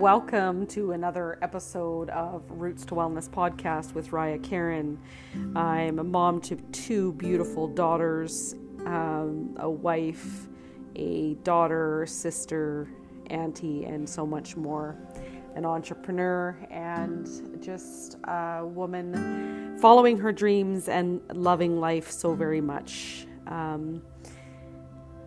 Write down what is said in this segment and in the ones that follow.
welcome to another episode of Roots to Wellness podcast with Raya Karen. I'm a mom to two beautiful daughters, um, a wife, a daughter, sister, auntie, and so much more. An entrepreneur and just a woman following her dreams and loving life so very much. Um,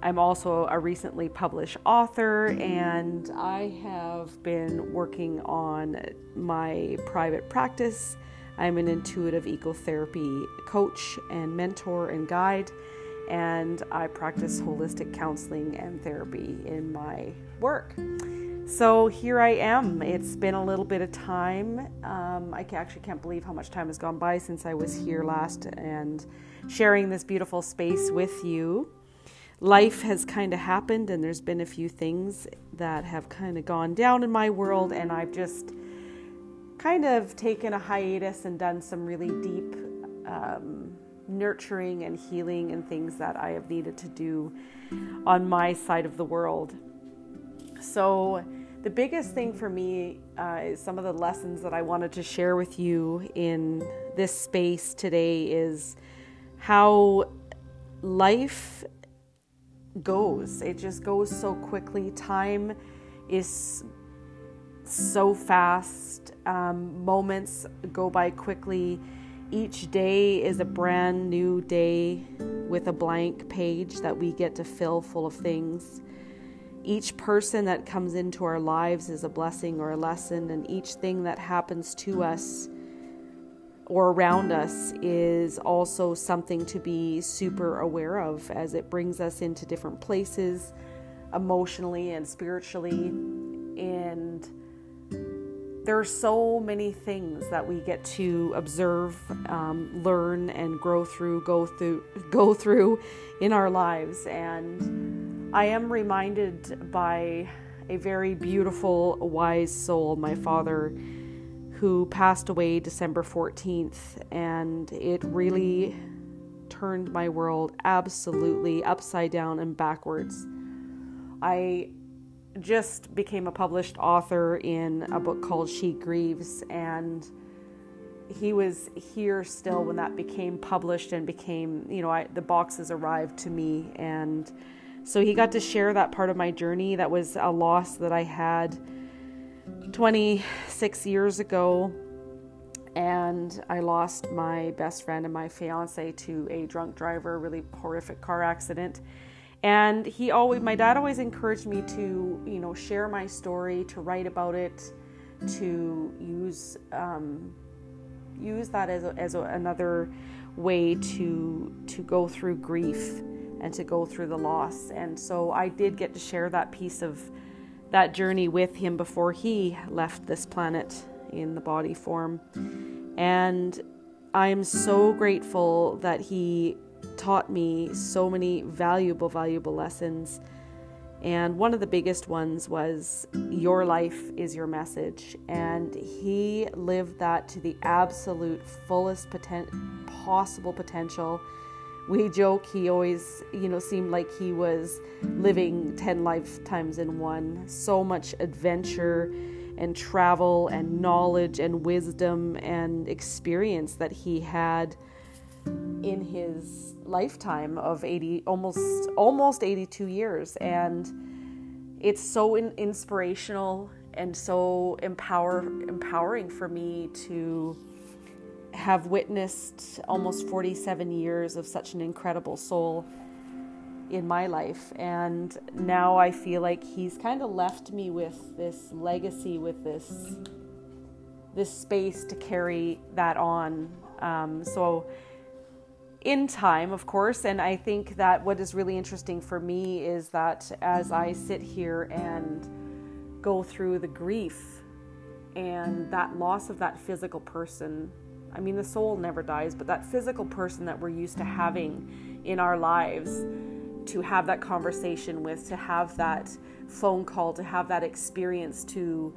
I'm also a recently published author, and I have been working on my private practice. I'm an intuitive ecotherapy coach and mentor and guide, and I practice holistic counseling and therapy in my work. So here I am. It's been a little bit of time. Um, I actually can't believe how much time has gone by since I was here last and sharing this beautiful space with you life has kind of happened and there's been a few things that have kind of gone down in my world and I've just kind of taken a hiatus and done some really deep um, nurturing and healing and things that I have needed to do on my side of the world. So, the biggest thing for me uh, is some of the lessons that I wanted to share with you in this space today is how life goes. It just goes so quickly. Time is so fast. Um, moments go by quickly. Each day is a brand new day with a blank page that we get to fill full of things. Each person that comes into our lives is a blessing or a lesson, and each thing that happens to us or around us is also something to be super aware of as it brings us into different places emotionally and spiritually. And there are so many things that we get to observe, um, learn, and grow through, go through, go through in our lives. And I am reminded by a very beautiful, wise soul, my father who passed away December 14th, and it really turned my world absolutely upside down and backwards. I just became a published author in a book called She Grieves, and he was here still when that became published and became, you know, I, the boxes arrived to me. And so he got to share that part of my journey that was a loss that I had 26 years ago, and I lost my best friend and my fiance to a drunk driver, really horrific car accident. And he always, my dad always encouraged me to, you know, share my story, to write about it, to use um, use that as a, as a, another way to to go through grief and to go through the loss. And so I did get to share that piece of that journey with him before he left this planet in the body form. And I'm so grateful that he taught me so many valuable, valuable lessons. And one of the biggest ones was your life is your message. And he lived that to the absolute fullest poten- possible potential we joke he always you know seemed like he was living 10 lifetimes in one. So much adventure and travel and knowledge and wisdom and experience that he had in his lifetime of 80 almost almost 82 years. And it's so in, inspirational and so empower empowering for me to have witnessed almost 47 years of such an incredible soul in my life. And now I feel like he's kind of left me with this legacy, with this this space to carry that on. Um, so in time, of course, and I think that what is really interesting for me is that as I sit here and go through the grief and that loss of that physical person I mean, the soul never dies, but that physical person that we're used to having in our lives, to have that conversation with, to have that phone call, to have that experience, to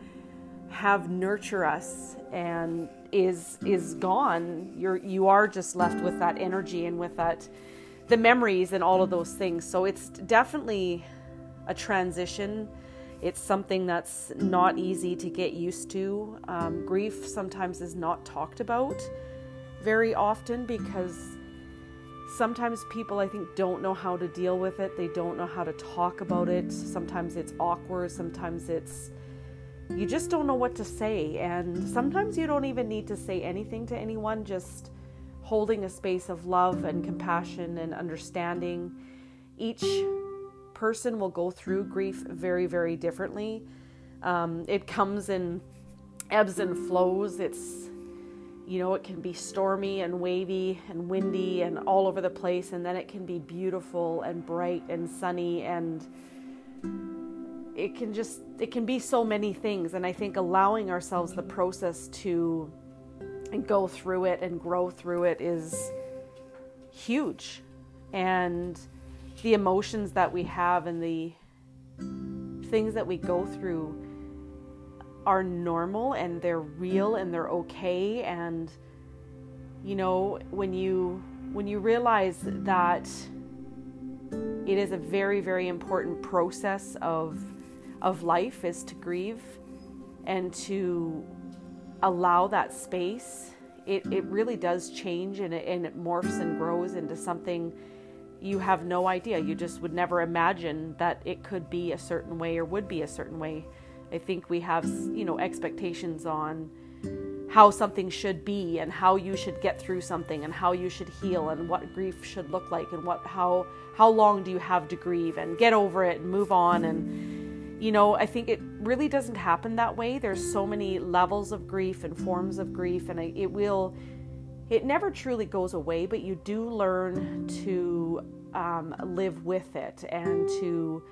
have nurture us and is is gone. You're you are just left with that energy and with that the memories and all of those things. So it's definitely a transition It's something that's not easy to get used to. Um, grief sometimes is not talked about very often because sometimes people, I think, don't know how to deal with it. They don't know how to talk about it. Sometimes it's awkward. Sometimes it's, you just don't know what to say. And sometimes you don't even need to say anything to anyone, just holding a space of love and compassion and understanding. Each person will go through grief very, very differently. Um, it comes in ebbs and flows. It's, you know, it can be stormy and wavy and windy and all over the place, and then it can be beautiful and bright and sunny and it can just it can be so many things and i think allowing ourselves the process to go through it and grow through it is huge and the emotions that we have and the things that we go through are normal and they're real and they're okay. And you know when you when you realize that it is a very very important process of of life is to grieve and to allow that space it, it really does change and it, and it morphs and grows into something you have no idea. You just would never imagine that it could be a certain way or would be a certain way. I think we have, you know, expectations on how something should be and how you should get through something and how you should heal and what grief should look like and what how how long do you have to grieve and get over it and move on and you know, I think it really doesn't happen that way. There's so many levels of grief and forms of grief and it will it never truly goes away, but you do learn to um, live with it and to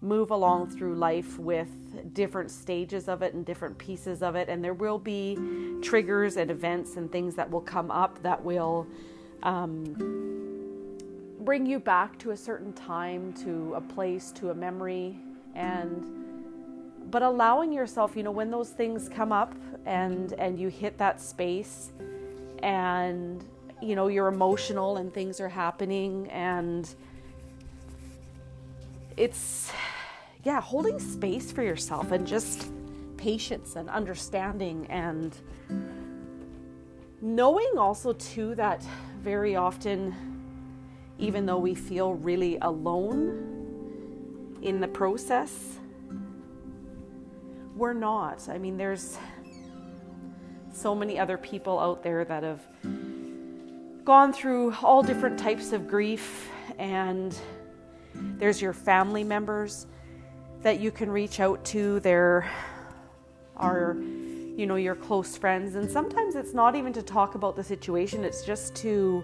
move along through life with different stages of it and different pieces of it. And there will be triggers and events and things that will come up that will um, bring you back to a certain time, to a place, to a memory. And but allowing yourself, you know, when those things come up and and you hit that space and you know you're emotional and things are happening and it's yeah holding space for yourself and just patience and understanding and knowing also too that very often even though we feel really alone in the process we're not. I mean there's so many other people out there that have gone through all different types of grief, and there's your family members that you can reach out to. There are, you know, your close friends, and sometimes it's not even to talk about the situation, it's just to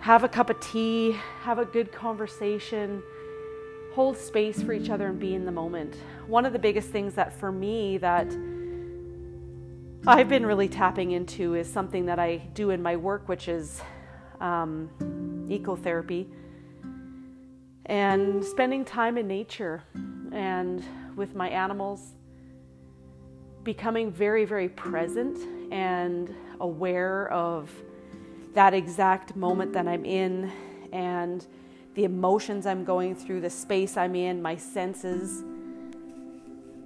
have a cup of tea, have a good conversation, hold space for each other, and be in the moment. One of the biggest things that for me that I've been really tapping into is something that I do in my work, which is um, ecotherapy and spending time in nature and with my animals, becoming very, very present and aware of that exact moment that I'm in and the emotions I'm going through, the space I'm in, my senses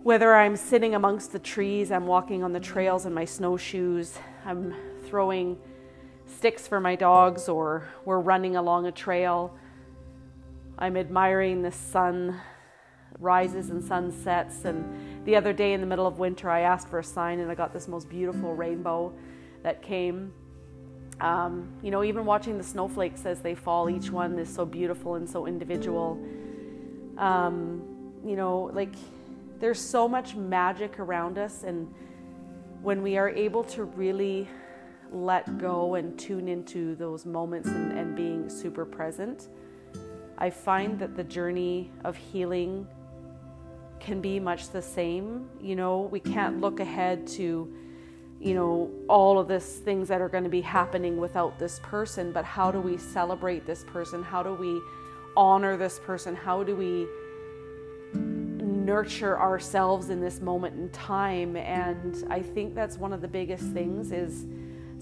whether I'm sitting amongst the trees, I'm walking on the trails in my snowshoes, I'm throwing sticks for my dogs, or we're running along a trail. I'm admiring the sun rises and sunsets. And the other day in the middle of winter, I asked for a sign and I got this most beautiful rainbow that came. Um, you know, even watching the snowflakes as they fall, each one is so beautiful and so individual. Um, you know, like there's so much magic around us, and when we are able to really let go and tune into those moments and, and being super present, I find that the journey of healing can be much the same. You know, we can't look ahead to, you know, all of this things that are going to be happening without this person, but how do we celebrate this person? How do we honor this person? How do we nurture ourselves in this moment in time and i think that's one of the biggest things is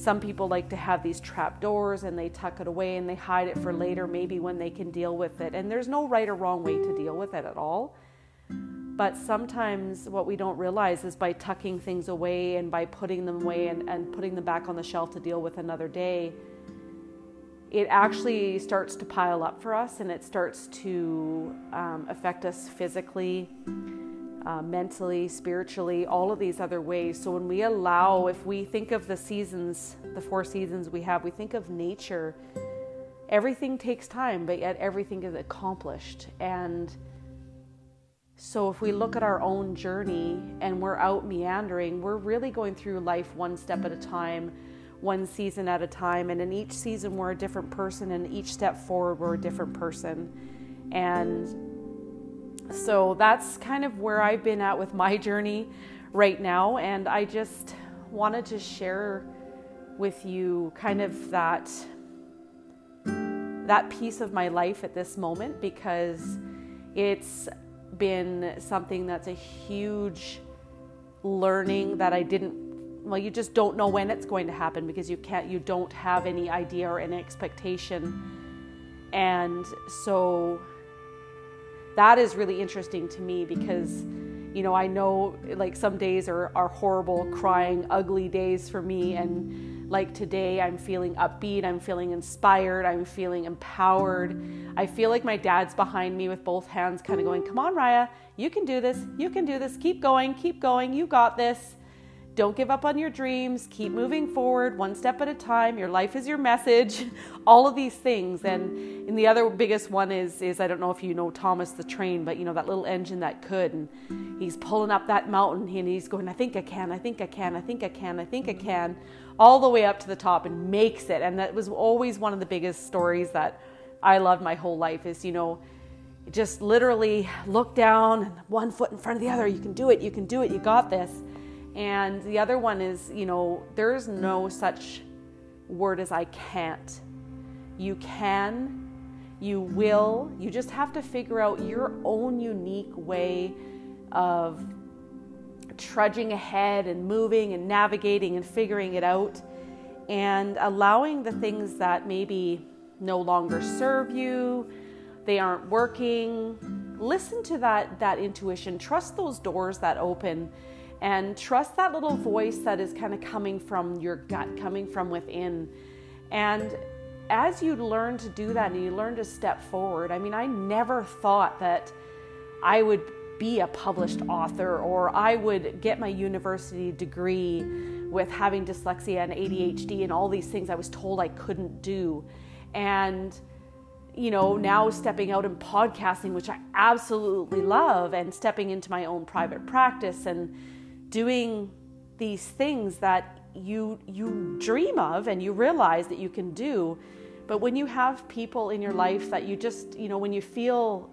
some people like to have these trap doors and they tuck it away and they hide it for later maybe when they can deal with it. And there's no right or wrong way to deal with it at all. But sometimes what we don't realize is by tucking things away and by putting them away and, and putting them back on the shelf to deal with another day, it actually starts to pile up for us and it starts to um, affect us physically, uh, mentally, spiritually, all of these other ways. So when we allow, if we think of the seasons, the four seasons we have, we think of nature, everything takes time, but yet everything is accomplished. And so if we look at our own journey and we're out meandering, we're really going through life one step at a time one season at a time. And in each season, we're a different person, and each step forward, we're a different person. And so that's kind of where I've been at with my journey right now. And I just wanted to share with you kind of that that piece of my life at this moment because it's been something that's a huge learning that I didn't well you just don't know when it's going to happen because you can't you don't have any idea or any expectation. And so that is really interesting to me because you know i know like some days are, are horrible crying ugly days for me. And like today i'm feeling upbeat i'm feeling inspired i'm feeling empowered. I feel like my dad's behind me with both hands kind of going come on raya you can do this you can do this keep going keep going you got this don't give up on your dreams. Keep moving forward one step at a time. Your life is your message. All of these things. And, and the other biggest one is is I don't know if you know Thomas the train, but you know that little engine that could and he's pulling up that mountain and he's going, I think I can, I think I can, I think I can, I think I can, all the way up to the top and makes it. And that was always one of the biggest stories that I loved my whole life is, you know, just literally look down and one foot in front of the other. You can do it, you can do it, you got this and the other one is, you know, there's no such word as I can't. You can, you will, you just have to figure out your own unique way of trudging ahead and moving and navigating and figuring it out and allowing the things that maybe no longer serve you, they aren't working. Listen to that that intuition. Trust those doors that open and trust that little voice that is kind of coming from your gut, coming from within. And as you learn to do that and you learn to step forward, I mean, I never thought that I would be a published author or I would get my university degree with having dyslexia and ADHD and all these things I was told I couldn't do. And you know, now stepping out and podcasting, which I absolutely love, and stepping into my own private practice and doing these things that you you dream of and you realize that you can do. But when you have people in your life that you just you know when you feel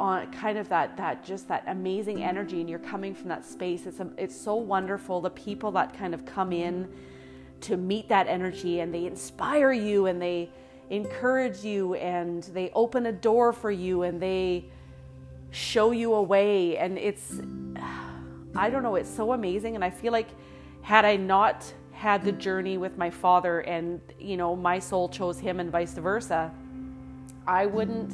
on kind of that that just that amazing energy and you're coming from that space it's a, it's so wonderful the people that kind of come in to meet that energy and they inspire you and they encourage you and they open a door for you and they show you a way. And it's I don't know, it's so amazing. And I feel like had I not had the journey with my father and, you know, my soul chose him and vice versa, I wouldn't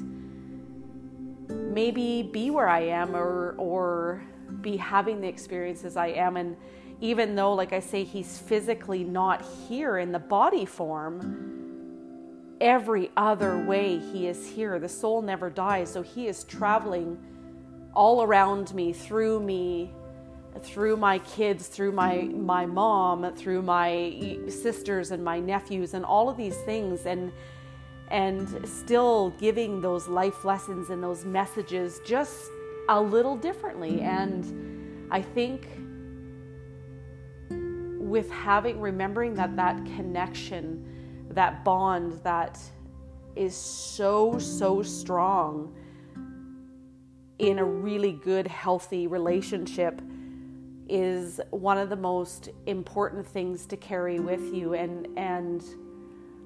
maybe be where I am or, or be having the experiences I am. And even though, like I say, he's physically not here in the body form, every other way he is here. The soul never dies. So he is traveling all around me, through me, through my kids, through my my mom, through my sisters and my nephews and all of these things and and still giving those life lessons and those messages just a little differently. And I think with having remembering that that connection that bond that is so so strong in a really good healthy relationship is one of the most important things to carry with you. And and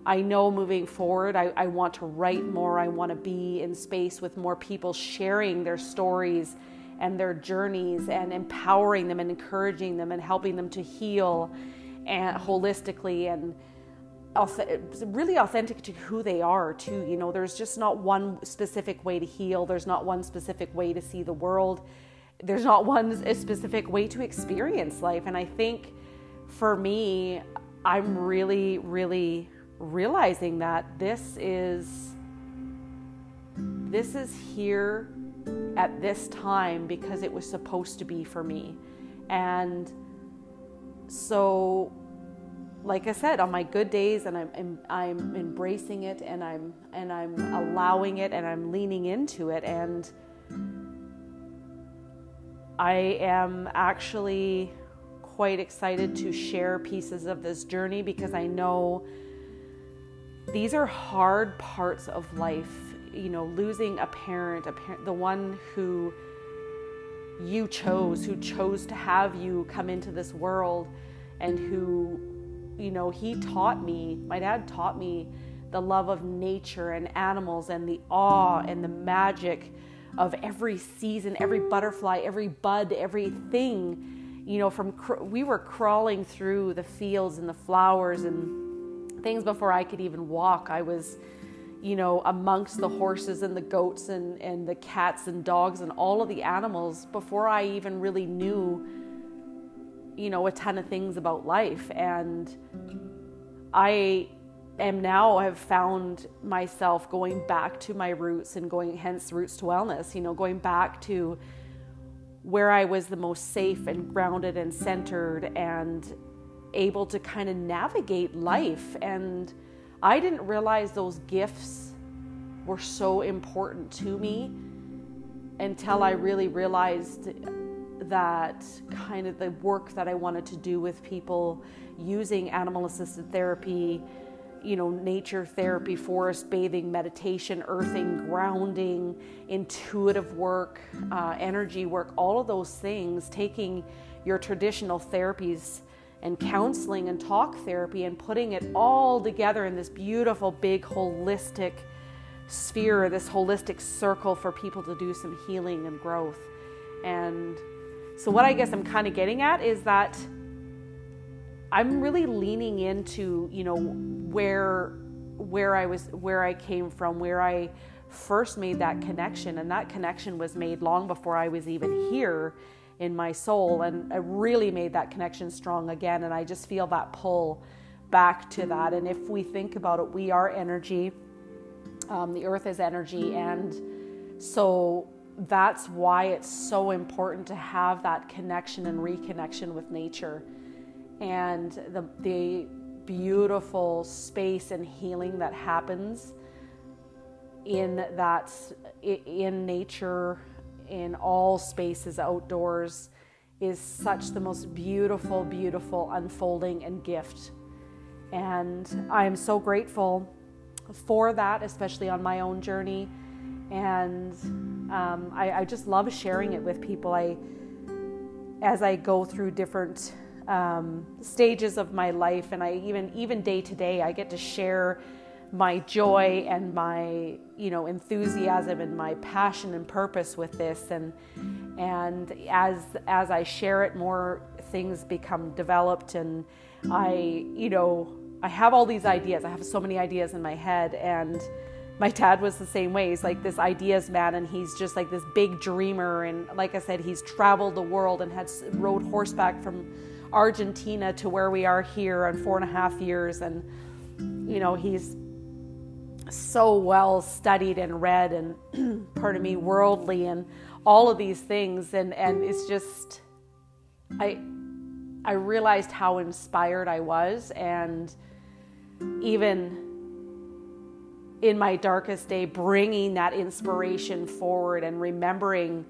I know moving forward I, I want to write more. I want to be in space with more people sharing their stories and their journeys and empowering them and encouraging them and helping them to heal and holistically and really authentic to who they are too. You know there's just not one specific way to heal. There's not one specific way to see the world there's not one specific way to experience life. And i think for me i'm really really realizing that this is this is here at this time because it was supposed to be for me. And so like I said, on my good days, and I'm, I'm embracing it, and I'm and I'm allowing it, and I'm leaning into it, and I am actually quite excited to share pieces of this journey because I know these are hard parts of life. You know, losing a parent, a parent, the one who you chose, who chose to have you come into this world, and who you know, he taught me, my dad taught me the love of nature and animals and the awe and the magic of every season, every butterfly, every bud, everything. You know, from cr- we were crawling through the fields and the flowers and things before I could even walk. I was, you know, amongst the horses and the goats and, and the cats and dogs and all of the animals before I even really knew you know, a ton of things about life. And I am now have found myself going back to my roots and going hence roots to wellness, you know, going back to where I was the most safe and grounded and centered and able to kind of navigate life. And I didn't realize those gifts were so important to me until I really realized that kind of the work that I wanted to do with people using animal assisted therapy, you know, nature therapy, forest bathing, meditation, earthing, grounding, intuitive work, uh, energy work, all of those things, taking your traditional therapies and counseling and talk therapy and putting it all together in this beautiful, big, holistic sphere, this holistic circle for people to do some healing and growth. And so, what I guess I'm kind of getting at is that I'm really leaning into, you know, where where I was where I came from, where I first made that connection. And that connection was made long before I was even here in my soul. And I really made that connection strong again. And I just feel that pull back to that. And if we think about it we are energy. Um, the earth is energy. And so that's why it's so important to have that connection and reconnection with nature and the, the beautiful space and healing that happens in that in nature in all spaces outdoors is such the most beautiful beautiful unfolding and gift and i am so grateful for that especially on my own journey and um, I, I, just love sharing it with people. I, as I go through different um, stages of my life, and I even even day to day, I get to share my joy and my you know enthusiasm and my passion and purpose with this and and as as I share it more things become developed and I you know I have all these ideas I have so many ideas in my head and my dad was the same way. He's like this ideas man, and he's just like this big dreamer. And like I said, he's traveled the world and had rode horseback from Argentina to where we are here in four and a half years. And you know, he's so well studied and read, and pardon me, worldly, and all of these things. And and it's just, I I realized how inspired I was, and even in my darkest day, bringing that inspiration forward and remembering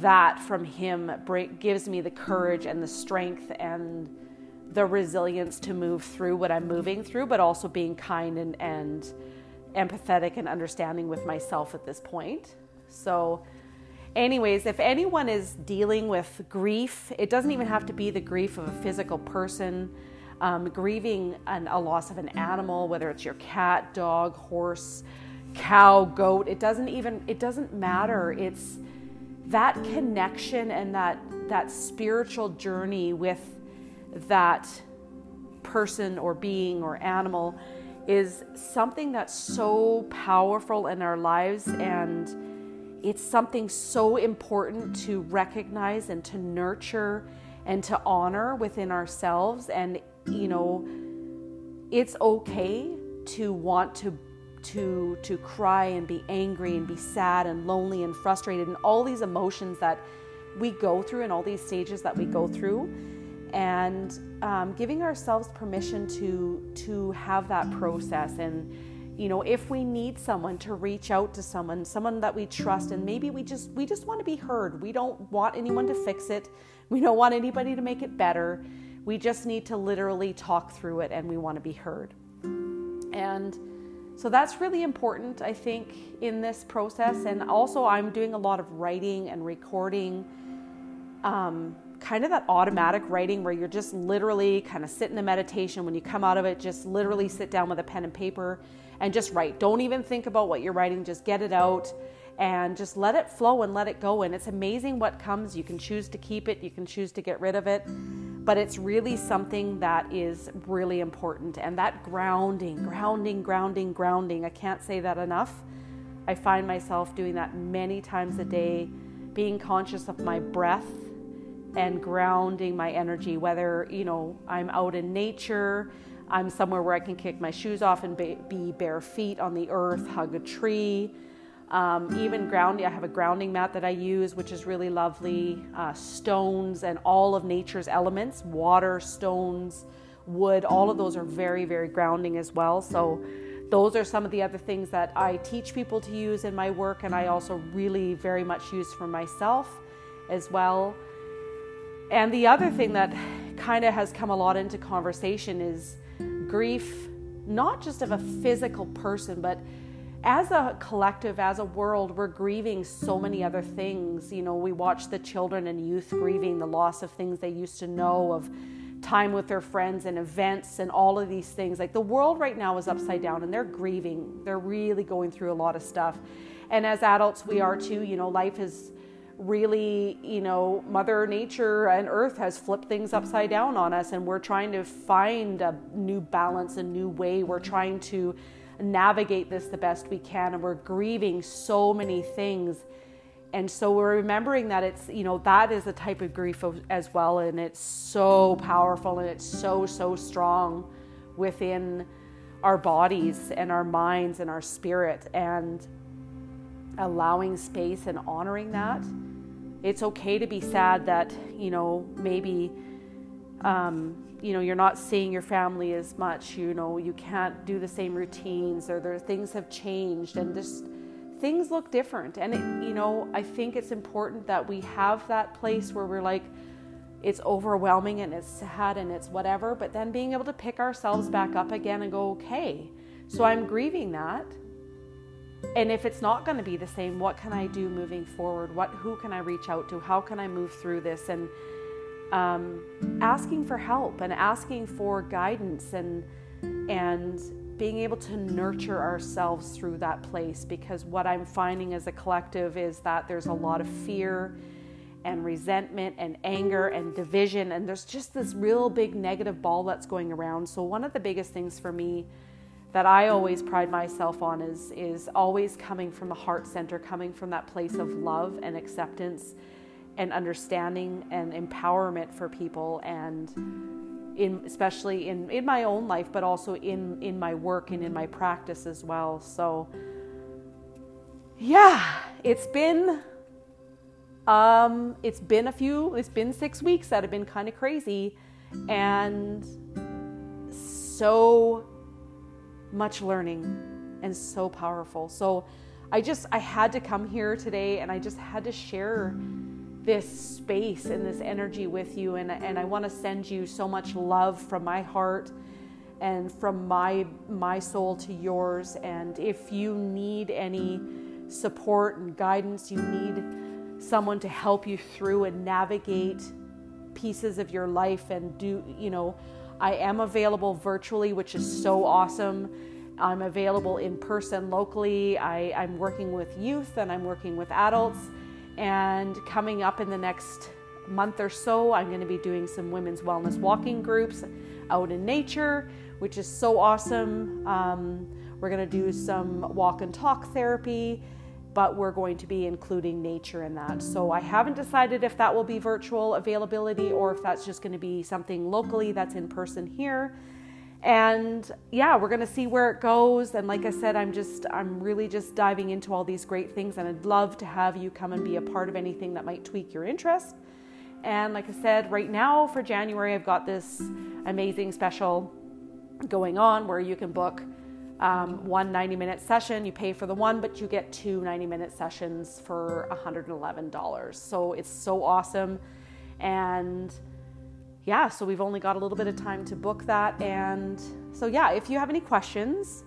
that from Him gives me the courage and the strength and the resilience to move through what I'm moving through, but also being kind and, and empathetic and understanding with myself at this point. So, anyways, if anyone is dealing with grief, it doesn't even have to be the grief of a physical person um, grieving an, a loss of an animal, whether it's your cat, dog, horse, cow, goat, it doesn't even it doesn't matter. It's that connection and that that spiritual journey with that person or being or animal is something that's so powerful in our lives and it's something so important to recognize and to nurture and to honor within ourselves. And you know it's okay to want to to to cry and be angry and be sad and lonely and frustrated and all these emotions that we go through and all these stages that we go through. And um, giving ourselves permission to to have that process. And you know if we need someone to reach out to someone someone that we trust and maybe we just we just want to be heard. We don't want anyone to fix it. We don't want anybody to make it better. We just need to literally talk through it and we want to be heard. And so that's really important i think in this process and also i'm doing a lot of writing and recording um, kind of that automatic writing where you're just literally kind of sit in a meditation. When you come out of it, just literally sit down with a pen and paper and just write. Don't even think about what you're writing, just get it out and just let it flow and let it go. And it's amazing what comes. You can choose to keep it, you can choose to get rid of it. But it's really something that is really important. And that grounding, grounding, grounding, grounding, I can't say that enough. I find myself doing that many times a day, being conscious of my breath and grounding my energy, whether, you know, I'm out in nature, I'm somewhere where I can kick my shoes off and be bare feet on the earth, hug a tree. Um, even grounding, I have a grounding mat that I use, which is really lovely. Uh, stones and all of nature's elements, water, stones, wood, all of those are very, very grounding as well. So, those are some of the other things that I teach people to use in my work, and I also really very much use for myself as well. And the other thing that kind of has come a lot into conversation is grief, not just of a physical person, but as a collective, as a world, we're grieving so many other things. You know, we watch the children and youth grieving the loss of things they used to know, of time with their friends and events and all of these things. Like the world right now is upside down and they're grieving. They're really going through a lot of stuff. And as adults, we are too. You know, life is really, you know, Mother Nature and Earth has flipped things upside down on us, and we're trying to find a new balance, a new way. We're trying to navigate this the best we can, and we're grieving so many things. And so we're remembering that it's, you know, that is a type of grief as well, and it's so powerful and it's so, so strong within our bodies and our minds and our spirit. And allowing space and honoring that it's okay to be sad that you know maybe um, you know you're not seeing your family as much you know you can't do the same routines or there things have changed and just things look different. And it, you know i think it's important that we have that place where we're like it's overwhelming and it's sad and it's whatever but then being able to pick ourselves back up again and go okay so i'm grieving that. And if it's not going to be the same what can i do moving forward? What who can i reach out to? How can i move through this? And um, asking for help and asking for guidance and and being able to nurture ourselves through that place because what i'm finding as a collective is that there's a lot of fear and resentment and anger and division and there's just this real big negative ball that's going around. So one of the biggest things for me that I always pride myself on is is always coming from the heart center, coming from that place of love and acceptance and understanding and empowerment for people and in especially in in my own life but also in in my work and in my practice as well. So yeah, it's been um it's been a few it's been 6 weeks that have been kind of crazy and so much learning and so powerful. So I just I had to come here today and I just had to share this space and this energy with you and and I want to send you so much love from my heart and from my my soul to yours and if you need any support and guidance you need someone to help you through and navigate pieces of your life and do you know I am available virtually, which is so awesome. I'm available in person locally. I, I'm working with youth and I'm working with adults. And coming up in the next month or so, I'm going to be doing some women's wellness walking groups. out in nature, which is so awesome. Um, we're going to do some walk and talk therapy, but we're going to be including nature in that. So I haven't decided if that will be virtual availability or if that's just going to be something locally that's in person here and yeah we're going to see where it goes. And like i said i'm just i'm really just diving into all these great things. And i'd love to have you come and be a part of anything that might tweak your interest. And like i said right now for january i've got this amazing special going on where you can book um, one 90 minute session. You pay for the one but you get two 90 minute sessions for $111 so it's so awesome. And yeah, so we've only got a little bit of time to book that. And so, yeah, if you have any questions,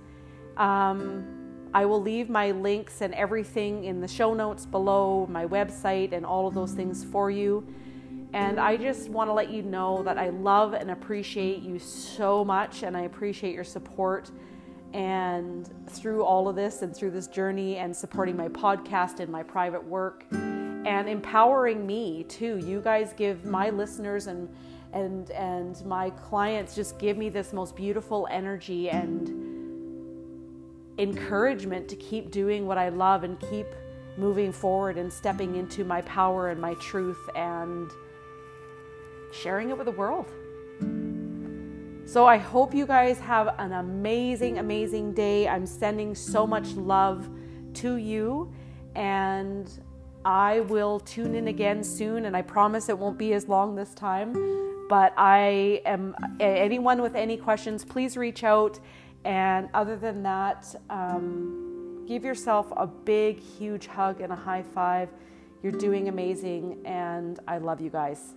um, I will leave my links and everything in the show notes below, my website, and all of those things for you. And I just want to let you know that I love and appreciate you so much, and I appreciate your support. And through all of this, and through this journey, and supporting my podcast and my private work, and empowering me too. You guys give my listeners and and and my clients just give me this most beautiful energy and encouragement to keep doing what I love and keep moving forward and stepping into my power and my truth and sharing it with the world. So I hope you guys have an amazing amazing day. I'm sending so much love to you and I will tune in again soon and I promise it won't be as long this time but I am anyone with any questions, please reach out. And other than that, um, give yourself a big, huge hug and a high five. You're doing amazing, and I love you guys.